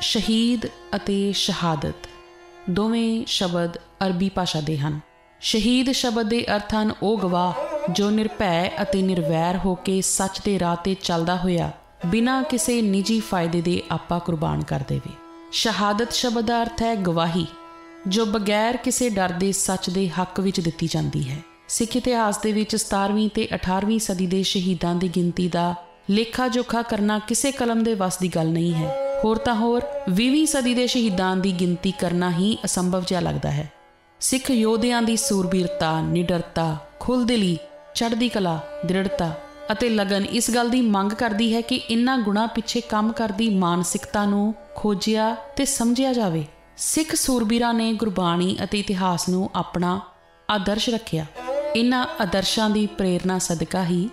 ਸ਼ਹੀਦ ਅਤੇ ਸ਼ਹਾਦਤ। ਦੋਵੇਂ ਸ਼ਬਦ ਅਰਬੀ ਭਾਸ਼ਾ ਦੇ ਹਨ। ਸ਼ਹੀਦ ਸ਼ਬਦ ਦੇ ਅਰਥ ਹਨ, ਉਹ ਗਵਾਹ ਜੋ ਨਿਰਭੈ ਅਤੇ ਨਿਰਵੈਰ ਹੋ ਕੇ ਸੱਚ ਦੇ ਰਾਹ ਤੇ ਚੱਲਦਾ ਹੋਇਆ ਬਿਨਾਂ ਕਿਸੇ ਨਿੱਜੀ ਫਾਇਦੇ ਦੇ ਆਪਾ ਕੁਰਬਾਨ ਕਰ ਦੇਵੇ। ਸ਼ਹਾਦਤ ਸ਼ਬਦ ਦਾ ਅਰਥ ਹੈ ਗਵਾਹੀ, ਜੋ ਬਗੈਰ ਕਿਸੇ ਡਰ ਦੇ ਸੱਚ ਦੇ ਹੱਕ ਵਿੱਚ ਦਿੱਤੀ ਜਾਂਦੀ ਹੈ। ਸਿੱਖ ਇਤਿਹਾਸ ਦੇ ਵਿੱਚ 17ਵੀਂ ਤੇ 18ਵੀਂ ਸਦੀ ਦੇ ਸ਼ਹੀਦਾਂ ਦੀ ਗਿਣਤੀ ਦਾ ਲੇਖਾ ਜੋਖਾ ਕਰਨਾ ਕਿਸੇ ਕਲਮ ਦੇ ਵੱਸ ਦੀ ਗੱਲ ਨਹੀਂ ਹੈ। ਹੋਰ ਤਾਂ ਹੋਰ 20ਵੀਂ ਸਦੀ ਦੇ ਸ਼ਹੀਦਾਂ ਦੀ ਗਿਣਤੀ ਕਰਨਾ ਹੀ ਅਸੰਭਵ ਜਿਹਾ ਲੱਗਦਾ ਹੈ। ਸਿੱਖ ਯੋਧਿਆਂ ਦੀ ਸੂਰਬੀਰਤਾ, ਨਿਡਰਤਾ ਖੁੱਲ੍ਹਦਿਲੀ ਚੜ੍ਹਦੀ ਕਲਾ, ਦ੍ਰਿੜਤਾ ਅਤੇ ਲਗਨ ਇਸ ਗੱਲ ਦੀ ਮੰਗ ਕਰਦੀ ਹੈ ਕਿ ਇਨ੍ਹਾਂ ਗੁਣਾ ਪਿੱਛੇ ਕੰਮ ਕਰਦੀ ਮਾਨਸਿਕਤਾ ਨੂੰ ਖੋਜਿਆ ਤੇ ਸਮਝਿਆ ਜਾਵੇ। ਸਿੱਖ ਸੂਰਬੀਰਾਂ ਨੇ ਗੁਰਬਾਣੀ ਅਤੇ ਇਤਿਹਾਸ ਨੂੰ ਆਪਣਾ ਆਦਰਸ਼ ਰੱਖਿਆ। ਇਨ੍ਹਾਂ ਆਦਰਸ਼ਾਂ ਦੀ ਪ੍ਰੇਰਣਾ ਸਦਕਾ ਹੀ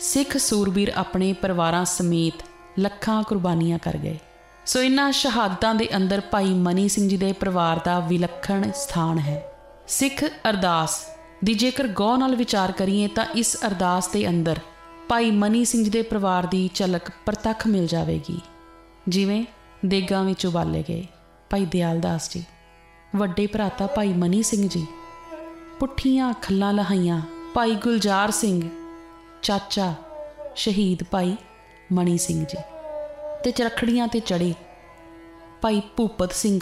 ਸਿੱਖ ਸੂਰਬੀਰ ਆਪਣੇ ਪਰਿਵਾਰਾਂ ਸਮੇਤ ਲੱਖਾਂ ਕੁਰਬਾਨੀਆਂ ਕਰ ਗਏ। ਸੋ ਇਨ੍ਹਾਂ ਸ਼ਹਾਦਤਾਂ ਦੇ ਅੰਦਰ ਭਾਈ ਮਨੀ ਸਿੰਘ ਜੀ ਦੇ ਪਰਿਵਾਰ ਦਾ ਵਿਲੱਖਣ ਸਥਾਨ ਹੈ। ਸਿੱਖ ਅਰਦਾਸ ਦੀ ਜੇਕਰ ਗੌਰ ਨਾਲ ਵਿਚਾਰ ਕਰੀਏ ਤਾਂ ਇਸ ਅਰਦਾਸ ਦੇ ਅੰਦਰ ਭਾਈ ਮਨੀ ਸਿੰਘ ਜੀ ਦੇ ਪਰਿਵਾਰ ਦੀ ਝਲਕ ਪ੍ਰਤੱਖ ਮਿਲ ਜਾਵੇਗੀ। ਜਿਵੇਂ ਦੇਗਾਂ ਵਿੱਚ ਉਬਾਲੇ ਗਏ। ਭਾਈ ਦਿਆਲਦਾਸ ਜੀ, ਵੱਡੇ ਭਰਾਤਾ ਭਾਈ ਮਨੀ ਸਿੰਘ ਜੀ। ਪੁੱਠੀਆਂ ਖੱਲਾਂ ਲਹਾਈਆਂ ਭਾਈ ਗੁਲਜ਼ਾਰ ਸਿੰਘ, ਚਾਚਾ ਸ਼ਹੀਦ ਭਾਈ ਮਣੀ ਸਿੰਘ ਜੀ। ਤੇ ਚਰਖੜੀਆਂ ਤੇ ਚੜੇ ਭਾਈ ਭੂਪਤ ਸਿੰਘ,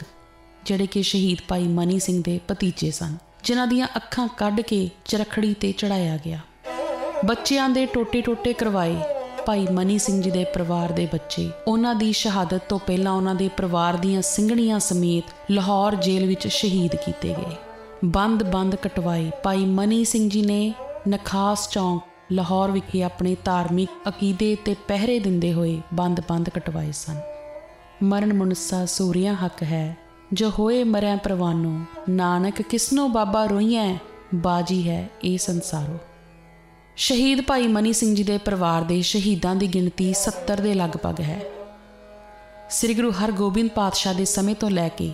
ਜਿਹੜੇ ਕਿ ਸ਼ਹੀਦ ਭਾਈ ਮਨੀ ਸਿੰਘ ਦੇ ਭਤੀਜੇ ਸਨ, ਜਿਨ੍ਹਾਂ ਦੀਆਂ ਅੱਖਾਂ ਕੱਢ ਕੇ ਚਰਖੜੀ ਤੇ ਚੜਾਇਆ ਗਿਆ। ਬੱਚਿਆਂ ਦੇ ਟੋਟੇ-ਟੋਟੇ ਕਰਵਾਏ ਭਾਈ ਮਨੀ ਸਿੰਘ ਜੀ ਦੇ ਪਰਿਵਾਰ ਦੇ ਬੱਚੇ। ਉਹਨਾਂ ਦੀ ਸ਼ਹਾਦਤ ਤੋਂ ਪਹਿਲਾਂ ਉਹਨਾਂ ਦੇ ਪਰਿਵਾਰ ਦੀਆਂ ਸਿੰਘਣੀਆਂ ਸਮੇਤ ਲਾਹੌਰ ਜੇਲ੍ਹ ਵਿੱਚ ਸ਼ਹੀਦ ਕੀਤੇ ਗਏ। ਬੰਦ-ਬੰਦ ਕਟਵਾਏ ਭਾਈ ਮਨੀ ਸਿੰਘ ਜੀ ਨੇ ਨਖਾਸ ਚੌਂਕ ਲਾਹੌਰ ਵਿਖੇ ਆਪਣੇ ਧਾਰਮਿਕ ਅਕੀਦੇ ਤੇ ਪਹਿਰੇ ਦਿੰਦੇ ਹੋਏ ਬੰਦ-ਬੰਦ ਕਟਵਾਏ ਸਨ। ਮਰਨ ਮਨੁੱਸਾ ਸੂਰਿਆਂ ਹੱਕ ਹੈ, ਜੋ ਹੋਏ ਮਰਿਆ ਪ੍ਰਵਾਨੋ। ਨਾਨਕ ਕਿਸਨੋ ਬਾਬਾ ਰੋਈਐ, ਬਾਜੀ ਹੈ ਇਹ ਸੰਸਾਰੋ। ਸ਼ਹੀਦ ਭਾਈ ਮਨੀ ਸਿੰਘ ਜੀ ਦੇ ਪਰਿਵਾਰ ਦੇ ਸ਼ਹੀਦਾਂ ਦੀ ਗਿਣਤੀ 70 ਦੇ ਲਗਭਗ ਹੈ। ਸ੍ਰੀ ਗੁਰੂ ਹਰਗੋਬਿੰਦ ਪਾਤਸ਼ਾਹ ਦੇ ਸਮੇਂ ਤੋਂ ਲੈ ਕੇ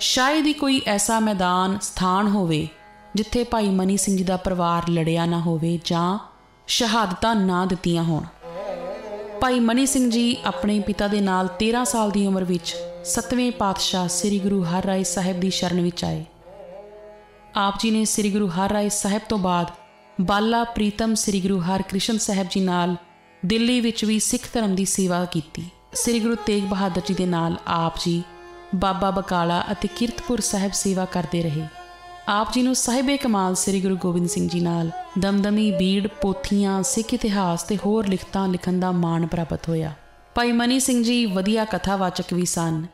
ਸ਼ਾਇਦ ਹੀ ਕੋਈ ਐਸਾ ਮੈਦਾਨ, ਸਥਾਨ ਹੋਵੇ, ਜਿੱਥੇ ਭਾਈ ਮਨੀ ਸਿੰਘ ਜੀ ਦਾ ਪਰਿਵਾਰ ਲੜਿਆ ਨਾ ਹੋਵੇ ਜਾਂ ਸ਼ਹਾਦਤਾਂ ਨਾ ਦਿੱਤੀਆਂ ਹੋਣ। ਭਾਈ ਮਨੀ ਸਿੰਘ ਜੀ ਆਪਣੇ ਪਿਤਾ ਦੇ ਨਾਲ 13 ਸਾਲ ਦੀ ਉਮਰ ਵਿੱਚ ਸਤਵੇਂ ਪਾਤਸ਼ਾਹ ਸ੍ਰੀ ਗੁਰੂ ਹਰਰਾਏ ਸਾਹਿਬ ਦੀ ਸ਼ਰਨ ਵਿੱਚ ਆਏ। ਆਪ ਜੀ ਨੇ ਸ੍ਰੀ ਗੁਰੂ ਹਰਰਾਏ ਸਾਹਿਬ ਤੋਂ ਬਾਅਦ ਬਾਲਾ ਪ੍ਰੀਤਮ ਸ੍ਰੀ ਗੁਰੂ ਹਰਕ੍ਰਿਸ਼ਨ ਸਾਹਿਬ ਜੀ ਨਾਲ ਦਿੱਲੀ ਵਿੱਚ ਵੀ ਸਿੱਖ ਧਰਮ ਦੀ ਸੇਵਾ ਕੀਤੀ। ਸ੍ਰੀ ਗੁਰੂ ਤੇਗ ਬਹਾਦਰ ਜੀ ਦੇ ਨਾਲ ਆਪ ਜੀ ਬਾਬਾ ਬਕਾਲਾ ਅਤੇ ਕੀਰਤਪੁਰ ਸਾਹਿਬ ਸੇਵਾ ਕਰਦੇ ਰਹੇ। ਆਪ ਜੀ ਨੂੰ ਸਾਹਿਬੇ ਕਮਾਲ ਸ੍ਰੀ ਗੁਰੂ ਗੋਬਿੰਦ ਸਿੰਘ ਜੀ ਨਾਲ ਦਮਦਮੀ, ਬੀੜ, ਪੋਥੀਆਂ, ਸਿੱਖ ਇਤਿਹਾਸ ਤੇ ਹੋਰ ਲਿਖਤਾਂ ਲਿਖਣ ਦਾ ਮਾਣ ਪ੍ਰਾਪਤ ਹੋਇਆ। ਭਾਈ ਮਨੀ ਸਿੰਘ ਜੀ ਵਧੀਆ ਕਥਾਵਾਚਕ ਵੀ ਸਨ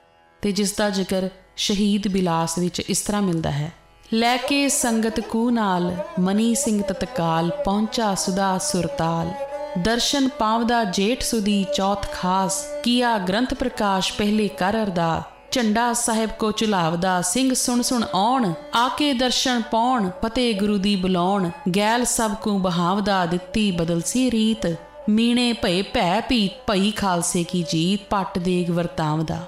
ਤੇ ਜਿਸ ਦਾ ਜ਼ਿਕਰ ਸ਼ਹੀਦ ਬਿਲਾਸ ਵਿੱਚ ਇਸ ਤਰ੍ਹਾਂ ਮਿਲਦਾ ਹੈ। ਲੈ ਕੇ ਸੰਗਤ ਕੂ ਨਾਲ ਮਨੀ ਸਿੰਘ ਤਤਕਾਲ, ਪਹੁੰਚਾ ਸੁਦਾ ਸੁਰਤਾਲ ਦਰਸ਼ਨ ਪਾਵਦਾ ਜੇਠ ਸੁਦੀ ਚੌਥ ਖਾਸ, ਕੀਆ ਗ੍ਰੰਥ ਪ੍ਰਕਾਸ਼ ਪਹਿਲੇ ਕਰ ਅਰਦਾ। ਝੰਡਾ ਸਾਹਿਬ ਕੋ ਚੁਲਾਵਦਾ ਸਿੰਘ ਸੁਣ ਸੁਣ ਆਉਣ, ਆਕੇ ਦਰਸ਼ਨ ਪਾਉਣ ਫਤਿਹ ਗੁਰੂ ਦੀ ਬੁਲਾਉਣ, ਗੈਲ ਸਭ ਕੋ ਬਹਾਵਦਾ ਦਿੱਤੀ ਬਦਲ ਸੀ ਰੀਤ। ਮੀਣੇ ਭਏ ਭੈ ਪੀ ਭਈ ਖਾਲਸੇ ਕੀ ਜੀਤ, ਪੱਟ ਦੇਗ ਵਰਤਾਵਦਾ।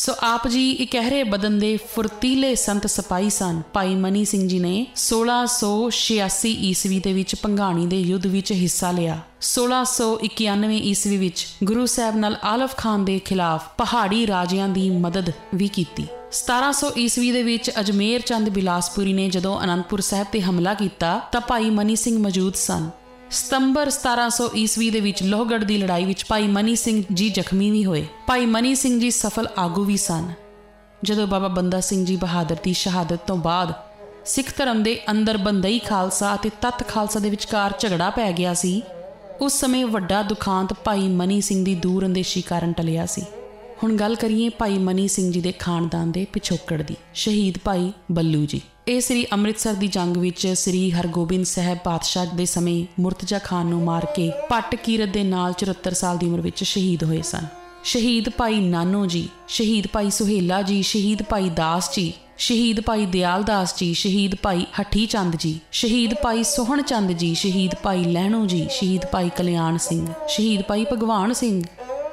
ਸੋ ਆਪ ਜੀ ਇਕਹਿਰੇ ਬਦਨ ਦੇ ਫੁਰਤੀਲੇ ਸੰਤ ਸਪਾਈ ਸਨ। ਭਾਈ ਮਨੀ ਸਿੰਘ ਜੀ ਨੇ 1686 ਈਸਵੀ ਦੇ ਵਿੱਚ ਪੰਘਾਣੀ ਦੇ ਯੁੱਧ ਵਿੱਚ ਹਿੱਸਾ ਲਿਆ। 1691 ਈਸਵੀ ਵਿੱਚ ਗੁਰੂ ਸਾਹਿਬ ਨਾਲ ਆਲਫ ਖਾਨ ਦੇ ਖਿਲਾਫ ਪਹਾੜੀ ਰਾਜਿਆਂ ਦੀ ਮਦਦ ਵੀ ਕੀਤੀ। 1700 ਈਸਵੀ ਦੇ ਵਿੱਚ ਅਜਮੇਰ ਚੰਦ ਬਿਲਾਸਪੁਰੀ ਨੇ ਜਦੋਂ ਅਨੰਦਪੁਰ ਸਾਹਿਬ ਤੇ ਹਮਲਾ ਕੀਤਾ ਤਾਂ ਭਾਈ ਮਨੀ ਸਿੰਘ ਮੌਜੂਦ ਸਨ। ਸਤੰਬਰ 1700 ਈਸਵੀ ਦੇ ਵਿੱਚ ਲੋਹਗੜ੍ਹ ਦੀ ਲੜਾਈ ਵਿੱਚ ਭਾਈ ਮਨੀ ਸਿੰਘ ਜੀ ਜ਼ਖਮੀ ਵੀ ਹੋਏ। ਭਾਈ ਮਨੀ ਸਿੰਘ ਜੀ ਸਫਲ ਆਗੂ ਵੀ ਸਨ। ਜਦੋਂ ਬਾਬਾ ਬੰਦਾ ਸਿੰਘ ਜੀ ਬਹਾਦਰ ਦੀ ਸ਼ਹਾਦਤ ਤੋਂ ਬਾਅਦ ਸਿੱਖ ਧਰਮ ਦੇ ਅੰਦਰ ਬੰਦਈ ਖਾਲਸਾ ਅਤੇ ਤਤ ਖਾਲਸਾ ਦੇ ਵਿਚਕਾਰ ਝਗੜਾ ਪੈ ਗਿਆ ਸੀ, ਉਸ ਸਮੇਂ ਵੱਡਾ ਦੁਖਾਂਤ ਭਾਈ ਮਨੀ ਸਿੰਘ ਦੀ ਦੂਰ ਅੰਦੇਸ਼ੀ ਕਾਰਨ ਟਲਿਆ ਸੀ। ਹੁਣ ਗੱਲ ਕਰੀਏ ਭਾਈ ਮਨੀ ਸਿੰਘ ਜੀ ਦੇ ਖਾਨਦਾਨ ਦੇ ਪਿਛੋਕੜ ਦੀ, ਸ਼ਹੀਦ ਭਾਈ ਬੱਲੂ ਜੀ। ਇਹ ਸ੍ਰੀ ਅੰਮ੍ਰਿਤਸਰ ਦੀ ਜੰਗ ਵਿੱਚ ਸ੍ਰੀ ਹਰਗੋਬਿੰਦ ਸਾਹਿਬ ਪਾਤਸ਼ਾਹ ਦੇ ਸਮੇਂ ਮੁਰਤਜ਼ਾ ਖਾਨ ਨੂੰ ਮਾਰ ਕੇ ਪੱਟ ਕੀਰਤ ਦੇ ਨਾਲ 74 ਸਾਲ ਦੀ ਉਮਰ ਵਿੱਚ ਸ਼ਹੀਦ ਹੋਏ ਸਨ। ਸ਼ਹੀਦ ਭਾਈ ਨਾਨੋ ਜੀ, ਸ਼ਹੀਦ ਭਾਈ ਸੁਹੇਲਾ ਜੀ, ਸ਼ਹੀਦ ਭਾਈ ਦਾਸ ਜੀ, ਸ਼ਹੀਦ ਭਾਈ ਦਿਆਲ ਦਾਸ ਜੀ, ਸ਼ਹੀਦ ਭਾਈ ਹੱਠੀ ਚੰਦ ਜੀ, ਸ਼ਹੀਦ ਭਾਈ ਸੋਹਣ ਚੰਦ ਜੀ, ਸ਼ਹੀਦ ਭਾਈ ਲਹਿਣੋ ਜੀ, ਸ਼ਹੀਦ ਭਾਈ ਕਲਿਆਣ ਸਿੰਘ, ਸ਼ਹੀਦ ਭਾਈ ਭਗਵਾਨ ਸਿੰਘ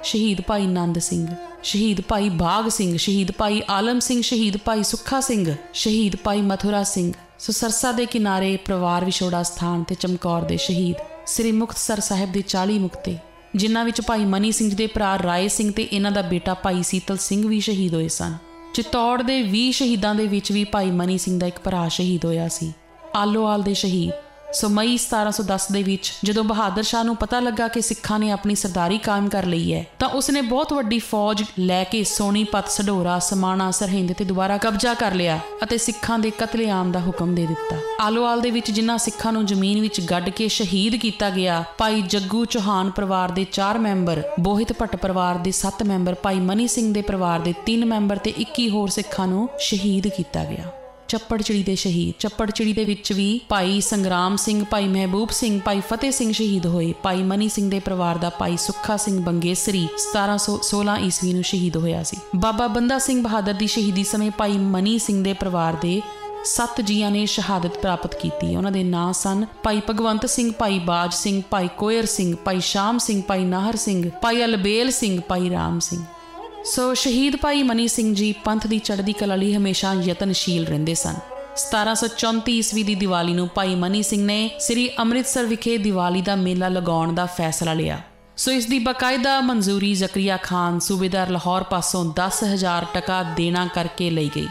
ਸ਼ਹੀਦ ਭਾਈ ਨੰਦ ਸਿੰਘ, ਸ਼ਹੀਦ ਭਾਈ ਬਾਗ ਸਿੰਘ, ਸ਼ਹੀਦ ਭਾਈ ਆਲਮ ਸਿੰਘ, ਸ਼ਹੀਦ ਭਾਈ ਸੁੱਖਾ ਸਿੰਘ, ਸ਼ਹੀਦ ਭਾਈ ਮਥੁਰਾ ਸਿੰਘ। ਸੋ ਸਰਸਾ ਦੇ ਕਿਨਾਰੇ ਪਰਿਵਾਰ ਵਿਛੋੜਾ ਸਥਾਨ ਤੇ ਚਮਕੌਰ ਦੇ ਸ਼ਹੀਦ ਸ੍ਰੀ ਮੁਕਤਸਰ ਸਾਹਿਬ ਦੇ 40 ਮੁਕਤੇ, ਜਿਨ੍ਹਾਂ ਵਿੱਚ ਭਾਈ ਮਨੀ ਸਿੰਘ ਦੇ ਭਰਾ ਰਾਏ ਸਿੰਘ ਤੇ ਇਹਨਾਂ ਦਾ ਬੇਟਾ ਭਾਈ ਸੀਤਲ ਸਿੰਘ ਵੀ ਸ਼ਹੀਦ ਹੋਏ ਸਨ। ਚਿਤੌੜ ਦੇ 20 ਸ਼ਹੀਦਾਂ ਦੇ ਵਿੱਚ ਵੀ ਭਾਈ ਮਨੀ ਸਿੰਘ ਦਾ ਇੱਕ ਭਰਾ ਸ਼ਹੀਦ ਹੋਇਆ ਸੀ। ਆਲੋਵਾਲ ਦੇ ਸ਼ਹੀਦ ਸੋ ਮਈ 1710 ਦੇ ਵਿੱਚ ਜਦੋਂ ਬਹਾਦਰ ਸ਼ਾਹ ਨੂੰ ਪਤਾ ਲੱਗਾ ਕਿ ਸਿੱਖਾਂ ਨੇ ਆਪਣੀ ਸਰਦਾਰੀ ਕਾਇਮ ਕਰ ਲਈ ਹੈ, ਤਾਂ ਉਸਨੇ ਬਹੁਤ ਵੱਡੀ ਫੌਜ ਲੈ ਕੇ ਸੋਨੀਪਤ ਸਡੋਰਾ ਸਮਾਣਾ, ਸਰਹਿੰਦ ਤੇ ਦੁਬਾਰਾ ਕਬਜ਼ਾ ਕਰ ਲਿਆ ਅਤੇ ਸਿੱਖਾਂ ਦੇ ਕਤਲੇਆਮ ਦਾ ਹੁਕਮ ਦੇ ਦਿੱਤਾ। ਆਲੋਵਾਲ ਦੇ ਵਿੱਚ ਜਿਨ੍ਹਾਂ ਸਿੱਖਾਂ ਨੂੰ ਜ਼ਮੀਨ ਵਿੱਚ ਗੱਡ ਕੇ ਸ਼ਹੀਦ ਕੀਤਾ ਗਿਆ, ਭਾਈ ਜੱਗੂ ਚੌਹਾਨ ਪਰਿਵਾਰ ਦੇ 4 ਮੈਂਬਰ, ਬੋਹਿਤ ਭੱਟ ਪਰਿਵਾਰ ਦੇ 7 ਮੈਂਬਰ, ਭਾਈ ਮਨੀ ਸਿੰਘ ਦੇ ਪਰਿਵਾਰ ਦੇ 3 ਮੈਂਬਰ ਤੇ 21 ਹੋਰ ਸਿੱਖਾਂ ਨੂੰ ਸ਼ਹੀਦ ਕੀਤਾ ਗਿਆ। ਚੱਪੜਚਿੜੀ ਦੇ ਸ਼ਹੀਦ। ਚੱਪੜਚਿੜੀ ਦੇ ਵਿੱਚ ਵੀ ਭਾਈ ਸੰਗਰਾਮ ਸਿੰਘ, ਭਾਈ ਮਹਿਬੂਬ ਸਿੰਘ, ਭਾਈ ਫਤਿਹ ਸਿੰਘ ਸ਼ਹੀਦ ਹੋਏ। ਭਾਈ ਮਨੀ ਸਿੰਘ ਦੇ ਪਰਿਵਾਰ ਦਾ ਭਾਈ ਸੁੱਖਾ ਸਿੰਘ ਬੰਗੇਸਰੀ 1716 ਈਸਵੀ ਨੂੰ ਸ਼ਹੀਦ ਹੋਇਆ ਸੀ। ਬਾਬਾ ਬੰਦਾ ਸਿੰਘ ਬਹਾਦਰ ਦੀ ਸ਼ਹੀਦੀ ਸਮੇਂ ਭਾਈ ਮਨੀ ਸਿੰਘ ਦੇ ਪਰਿਵਾਰ ਦੇ ਸੱਤ ਜੀਆਂ ਨੇ ਸ਼ਹਾਦਤ ਪ੍ਰਾਪਤ ਕੀਤੀ। ਉਹਨਾਂ ਦੇ ਨਾਂ ਸਨ ਭਾਈ ਭਗਵੰਤ ਸਿੰਘ, ਭਾਈ ਬਾਜ ਸਿੰਘ, ਭਾਈ ਕੋਇਰ ਸਿੰਘ, ਭਾਈ ਸ਼ਾਮ ਸਿੰਘ, ਭਾਈ ਨਾਹਰ ਸਿੰਘ, ਭਾਈ ਅਲਬੇਲ ਸਿੰਘ, ਭਾਈ ਰਾਮ ਸਿੰਘ। ਸੋ ਸ਼ਹੀਦ ਭਾਈ ਮਨੀ ਸਿੰਘ ਜੀ ਪੰਥ ਦੀ ਚੜ੍ਹਦੀ ਕਲਾ ਲਈ ਹਮੇਸ਼ਾ ਯਤਨਸ਼ੀਲ ਰਹਿੰਦੇ ਸਨ। 1734 ਈਸਵੀ ਦੀ ਦੀਵਾਲੀ ਨੂੰ ਭਾਈ ਮਨੀ ਸਿੰਘ ਨੇ ਸ੍ਰੀ ਅੰਮ੍ਰਿਤਸਰ ਵਿਖੇ ਦੀਵਾਲੀ ਦਾ ਮੇਲਾ ਲਗਾਉਣ ਦਾ ਫੈਸਲਾ ਲਿਆ। ਸੋ ਇਸ ਦੀ ਬਕਾਇਦਾ ਮਨਜ਼ੂਰੀ ਜ਼ਕਰੀਆ ਖਾਨ ਸੂਬੇਦਾਰ ਲਾਹੌਰ ਪਾਸੋਂ 10000 ਟਕਾ ਦੇਣਾ ਕਰਕੇ ਲਈ ਗਈ।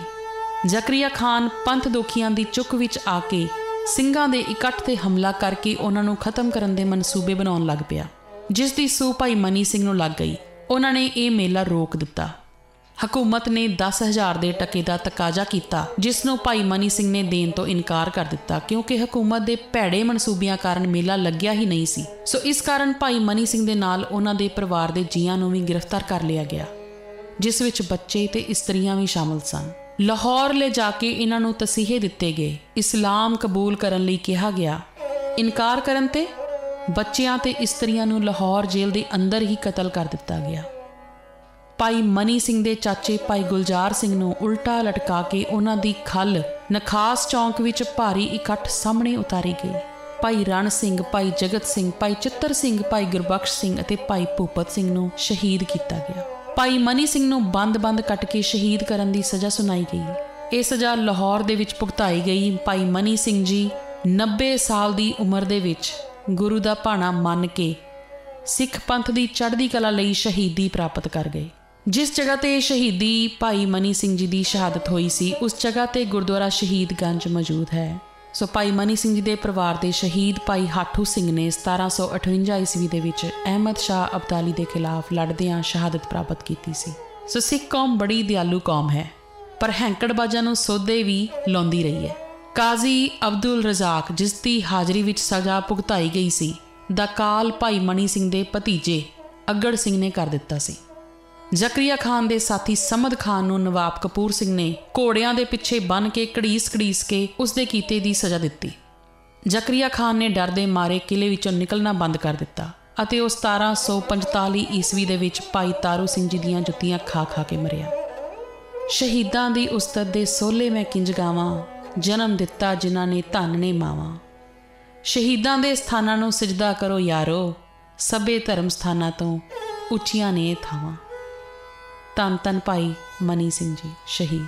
ਜ਼ਕਰੀਆ ਖਾਨ ਪੰਥ ਦੋਖੀਆਂ ਦੀ ਚੁੱਕ ਵਿੱਚ ਆ ਕੇ ਸਿੰਘਾਂ ਦੇ ਇਕੱਠ ਤੇ ਹਮਲਾ ਕਰਕੇ ਉਹਨਾਂ ਨੂੰ ਖਤਮ ਕਰਨ ਦੇ ਮਨਸੂਬੇ ਬਣਾਉਣ ਲੱਗ ਪਿਆ। ਜਿਸ ਦੀ ਸੂ ਭਾਈ ਮਨੀ ਸਿੰਘ ਨੂੰ ਲੱਗ ਗਈ। ਉਹਨਾਂ ਨੇ ਇਹ ਮੇਲਾ ਰੋਕ ਦਿੱਤਾ। ਹਕੂਮਤ ਨੇ 10000 ਦੇ ਟਕੇ ਦਾ ਤਕਾਜ਼ਾ ਕੀਤਾ, ਜਿਸ ਨੂੰ ਭਾਈ ਮਨੀ ਸਿੰਘ ਨੇ ਦੇਣ ਤੋਂ ਇਨਕਾਰ ਕਰ ਦਿੱਤਾ, ਕਿਉਂਕਿ ਹਕੂਮਤ ਦੇ ਭੈੜੇ ਮਨਸੂਬਿਆਂ ਕਾਰਨ ਮੇਲਾ ਲੱਗਿਆ ਹੀ ਨਹੀਂ ਸੀ। ਸੋ ਇਸ ਕਾਰਨ ਭਾਈ ਮਨੀ ਸਿੰਘ ਦੇ ਨਾਲ ਉਹਨਾਂ ਦੇ ਪਰਿਵਾਰ ਦੇ ਜੀਆਂ ਨੂੰ ਵੀ ਗ੍ਰਿਫਤਾਰ ਕਰ ਲਿਆ ਗਿਆ, ਜਿਸ ਵਿੱਚ ਬੱਚੇ ਤੇ ਇਸਤਰੀਆਂ ਵੀ ਸ਼ਾਮਲ ਸਨ। ਲਾਹੌਰ ਲੈ ਜਾ ਕੇ ਇਹਨਾਂ ਨੂੰ ਤਸੀਹੇ ਦਿੱਤੇ ਗਏ। ਇਸਲਾਮ ਕਬੂਲ ਕਰਨ ਲਈ ਕਿਹਾ ਗਿਆ। ਇਨਕਾਰ ਕਰਨ ਤੇ ਬੱਚਿਆਂ ਤੇ ਇਸਤਰੀਆਂ ਨੂੰ ਲਾਹੌਰ ਜੇਲ੍ਹ ਦੇ ਅੰਦਰ ਹੀ ਕਤਲ ਕਰ ਦਿੱਤਾ ਗਿਆ। ਭਾਈ ਮਨੀ ਸਿੰਘ ਦੇ ਚਾਚੇ ਭਾਈ ਗੁਲਜ਼ਾਰ ਸਿੰਘ ਨੂੰ ਉਲਟਾ ਲਟਕਾ ਕੇ ਉਹਨਾਂ ਦੀ ਖੱਲ ਨਖਾਸ ਚੌਂਕ ਵਿੱਚ ਭਾਰੀ ਇਕੱਠ ਸਾਹਮਣੇ ਉਤਾਰੀ ਗਈ। ਭਾਈ ਰਣ ਸਿੰਘ, ਭਾਈ ਜਗਤ ਸਿੰਘ, ਭਾਈ ਚਿੱਤਰ ਸਿੰਘ, ਭਾਈ ਗੁਰਬਖਸ਼ ਸਿੰਘ ਅਤੇ ਭਾਈ ਭੂਪਤ ਸਿੰਘ ਨੂੰ ਸ਼ਹੀਦ ਕੀਤਾ ਗਿਆ। ਭਾਈ ਮਨੀ ਸਿੰਘ ਨੂੰ ਬੰਦ-ਬੰਦ ਕੱਟ ਕੇ ਸ਼ਹੀਦ ਕਰਨ ਦੀ ਸਜ਼ਾ ਸੁਣਾਈ ਗਈ। ਇਹ ਸਜ਼ਾ ਲਾਹੌਰ ਦੇ ਵਿੱਚ ਭੁਗਤਾਈ ਗਈ। ਭਾਈ ਮਨੀ ਸਿੰਘ ਜੀ 90 ਸਾਲ ਦੀ ਉਮਰ ਦੇ ਵਿੱਚ ਗੁਰੂ ਦਾ ਭਾਣਾ ਮੰਨ ਕੇ ਸਿੱਖ ਪੰਥ ਦੀ ਚੜ੍ਹਦੀ ਕਲਾ ਲਈ ਸ਼ਹੀਦੀ ਪ੍ਰਾਪਤ ਕਰ ਗਏ। ਜਿਸ ਜਗ੍ਹਾ ਤੇ ਸ਼ਹੀਦੀ ਭਾਈ ਮਨੀ ਸਿੰਘ ਜੀ ਦੀ ਸ਼ਹਾਦਤ ਹੋਈ ਸੀ, ਉਸ ਜਗ੍ਹਾ ਤੇ ਗੁਰਦੁਆਰਾ ਸ਼ਹੀਦਗੰਜ ਮੌਜੂਦ ਹੈ। ਸੋ ਭਾਈ ਮਨੀ ਸਿੰਘ ਜੀ ਦੇ ਪਰਿਵਾਰ ਦੇ ਸ਼ਹੀਦ ਭਾਈ ਹਾਠੂ ਸਿੰਘ ਨੇ 1758 ਈਸਵੀ ਦੇ ਵਿੱਚ ਅਹਿਮਦ ਸ਼ਾਹ ਅਬਦਾਲੀ ਦੇ ਖਿਲਾਫ ਲੜਦਿਆਂ ਸ਼ਹਾਦਤ ਪ੍ਰਾਪਤ ਕੀਤੀ ਸੀ। ਸੋ ਸਿੱਖ ਕੌਮ ਬੜੀ ਦਿਆਲੂ ਕੌਮ ਹੈ, ਪਰ ਹੈਂਕੜਬਾਜ਼ਾਂ ਨੂੰ ਸੋਧੇ ਵੀ ਲਾਉਂਦੀ ਰਹੀ ਹੈ। ਕਾਜ਼ੀ ਅਬਦੁਲ ਰਜ਼ਾਕ, ਜਿਸ ਦੀ ਹਾਜ਼ਰੀ ਵਿੱਚ ਸਜ਼ਾ ਭੁਗਤਾਈ ਗਈ ਸੀ, ਦਾ ਕਾਲ ਭਾਈ ਮਣੀ ਸਿੰਘ ਦੇ ਭਤੀਜੇ ਅਗੜ ਸਿੰਘ ਨੇ ਕਰ ਦਿੱਤਾ ਸੀ। ਜ਼ਕਰੀਆ ਖਾਨ ਦੇ ਸਾਥੀ ਸਮਦ ਖਾਨ ਨੂੰ ਨਵਾਬ ਕਪੂਰ ਸਿੰਘ ਨੇ ਘੋੜਿਆਂ ਦੇ ਪਿੱਛੇ ਬੰਨ ਕੇ ਕੜੀਸ-ਕੜੀਸ ਕੇ ਉਸ ਦੇ ਕੀਤੇ ਦੀ ਸਜ਼ਾ ਦਿੱਤੀ। ਜ਼ਕਰੀਆ ਖਾਨ ਨੇ ਡਰ ਦੇ ਮਾਰੇ ਕਿਲੇ ਵਿੱਚੋਂ ਨਿਕਲਣਾ ਬੰਦ ਕਰ ਦਿੱਤਾ ਅਤੇ ਉਹ 1745 ਈਸਵੀ ਦੇ ਵਿੱਚ ਭਾਈ ਤਾਰੂ ਸਿੰਘ ਜੀ ਦੀਆਂ ਜੁੱਤੀਆਂ ਖਾ ਖਾ ਕੇ ਮਰਿਆ। ਸ਼ਹੀਦਾਂ ਦੀ ਉਸਤਤ ਦੇ ਸੋਲੇ ਮੈਂ ਕਿੰਜ ਗਾਵਾਂ ਜਨਮ ਦਿੱਤਾ ਜਿਨ੍ਹਾਂ ਨੇ ਧਨ ਨੇ ਮਾਵਾਂ। ਸ਼ਹੀਦਾਂ ਦੇ ਸਥਾਨਾਂ ਨੂੰ ਸਜਦਾ ਕਰੋ ਯਾਰੋ, ਸਭੇ ਧਰਮ ਸਥਾਨਾਂ ਤੋਂ ਉੱਚੀਆਂ ਨੇ ਥਾਵਾਂ। ਤਨ ਤਨ ਭਾਈ ਮਨੀ ਸਿੰਘ ਜੀ, ਸ਼ਹੀਦ।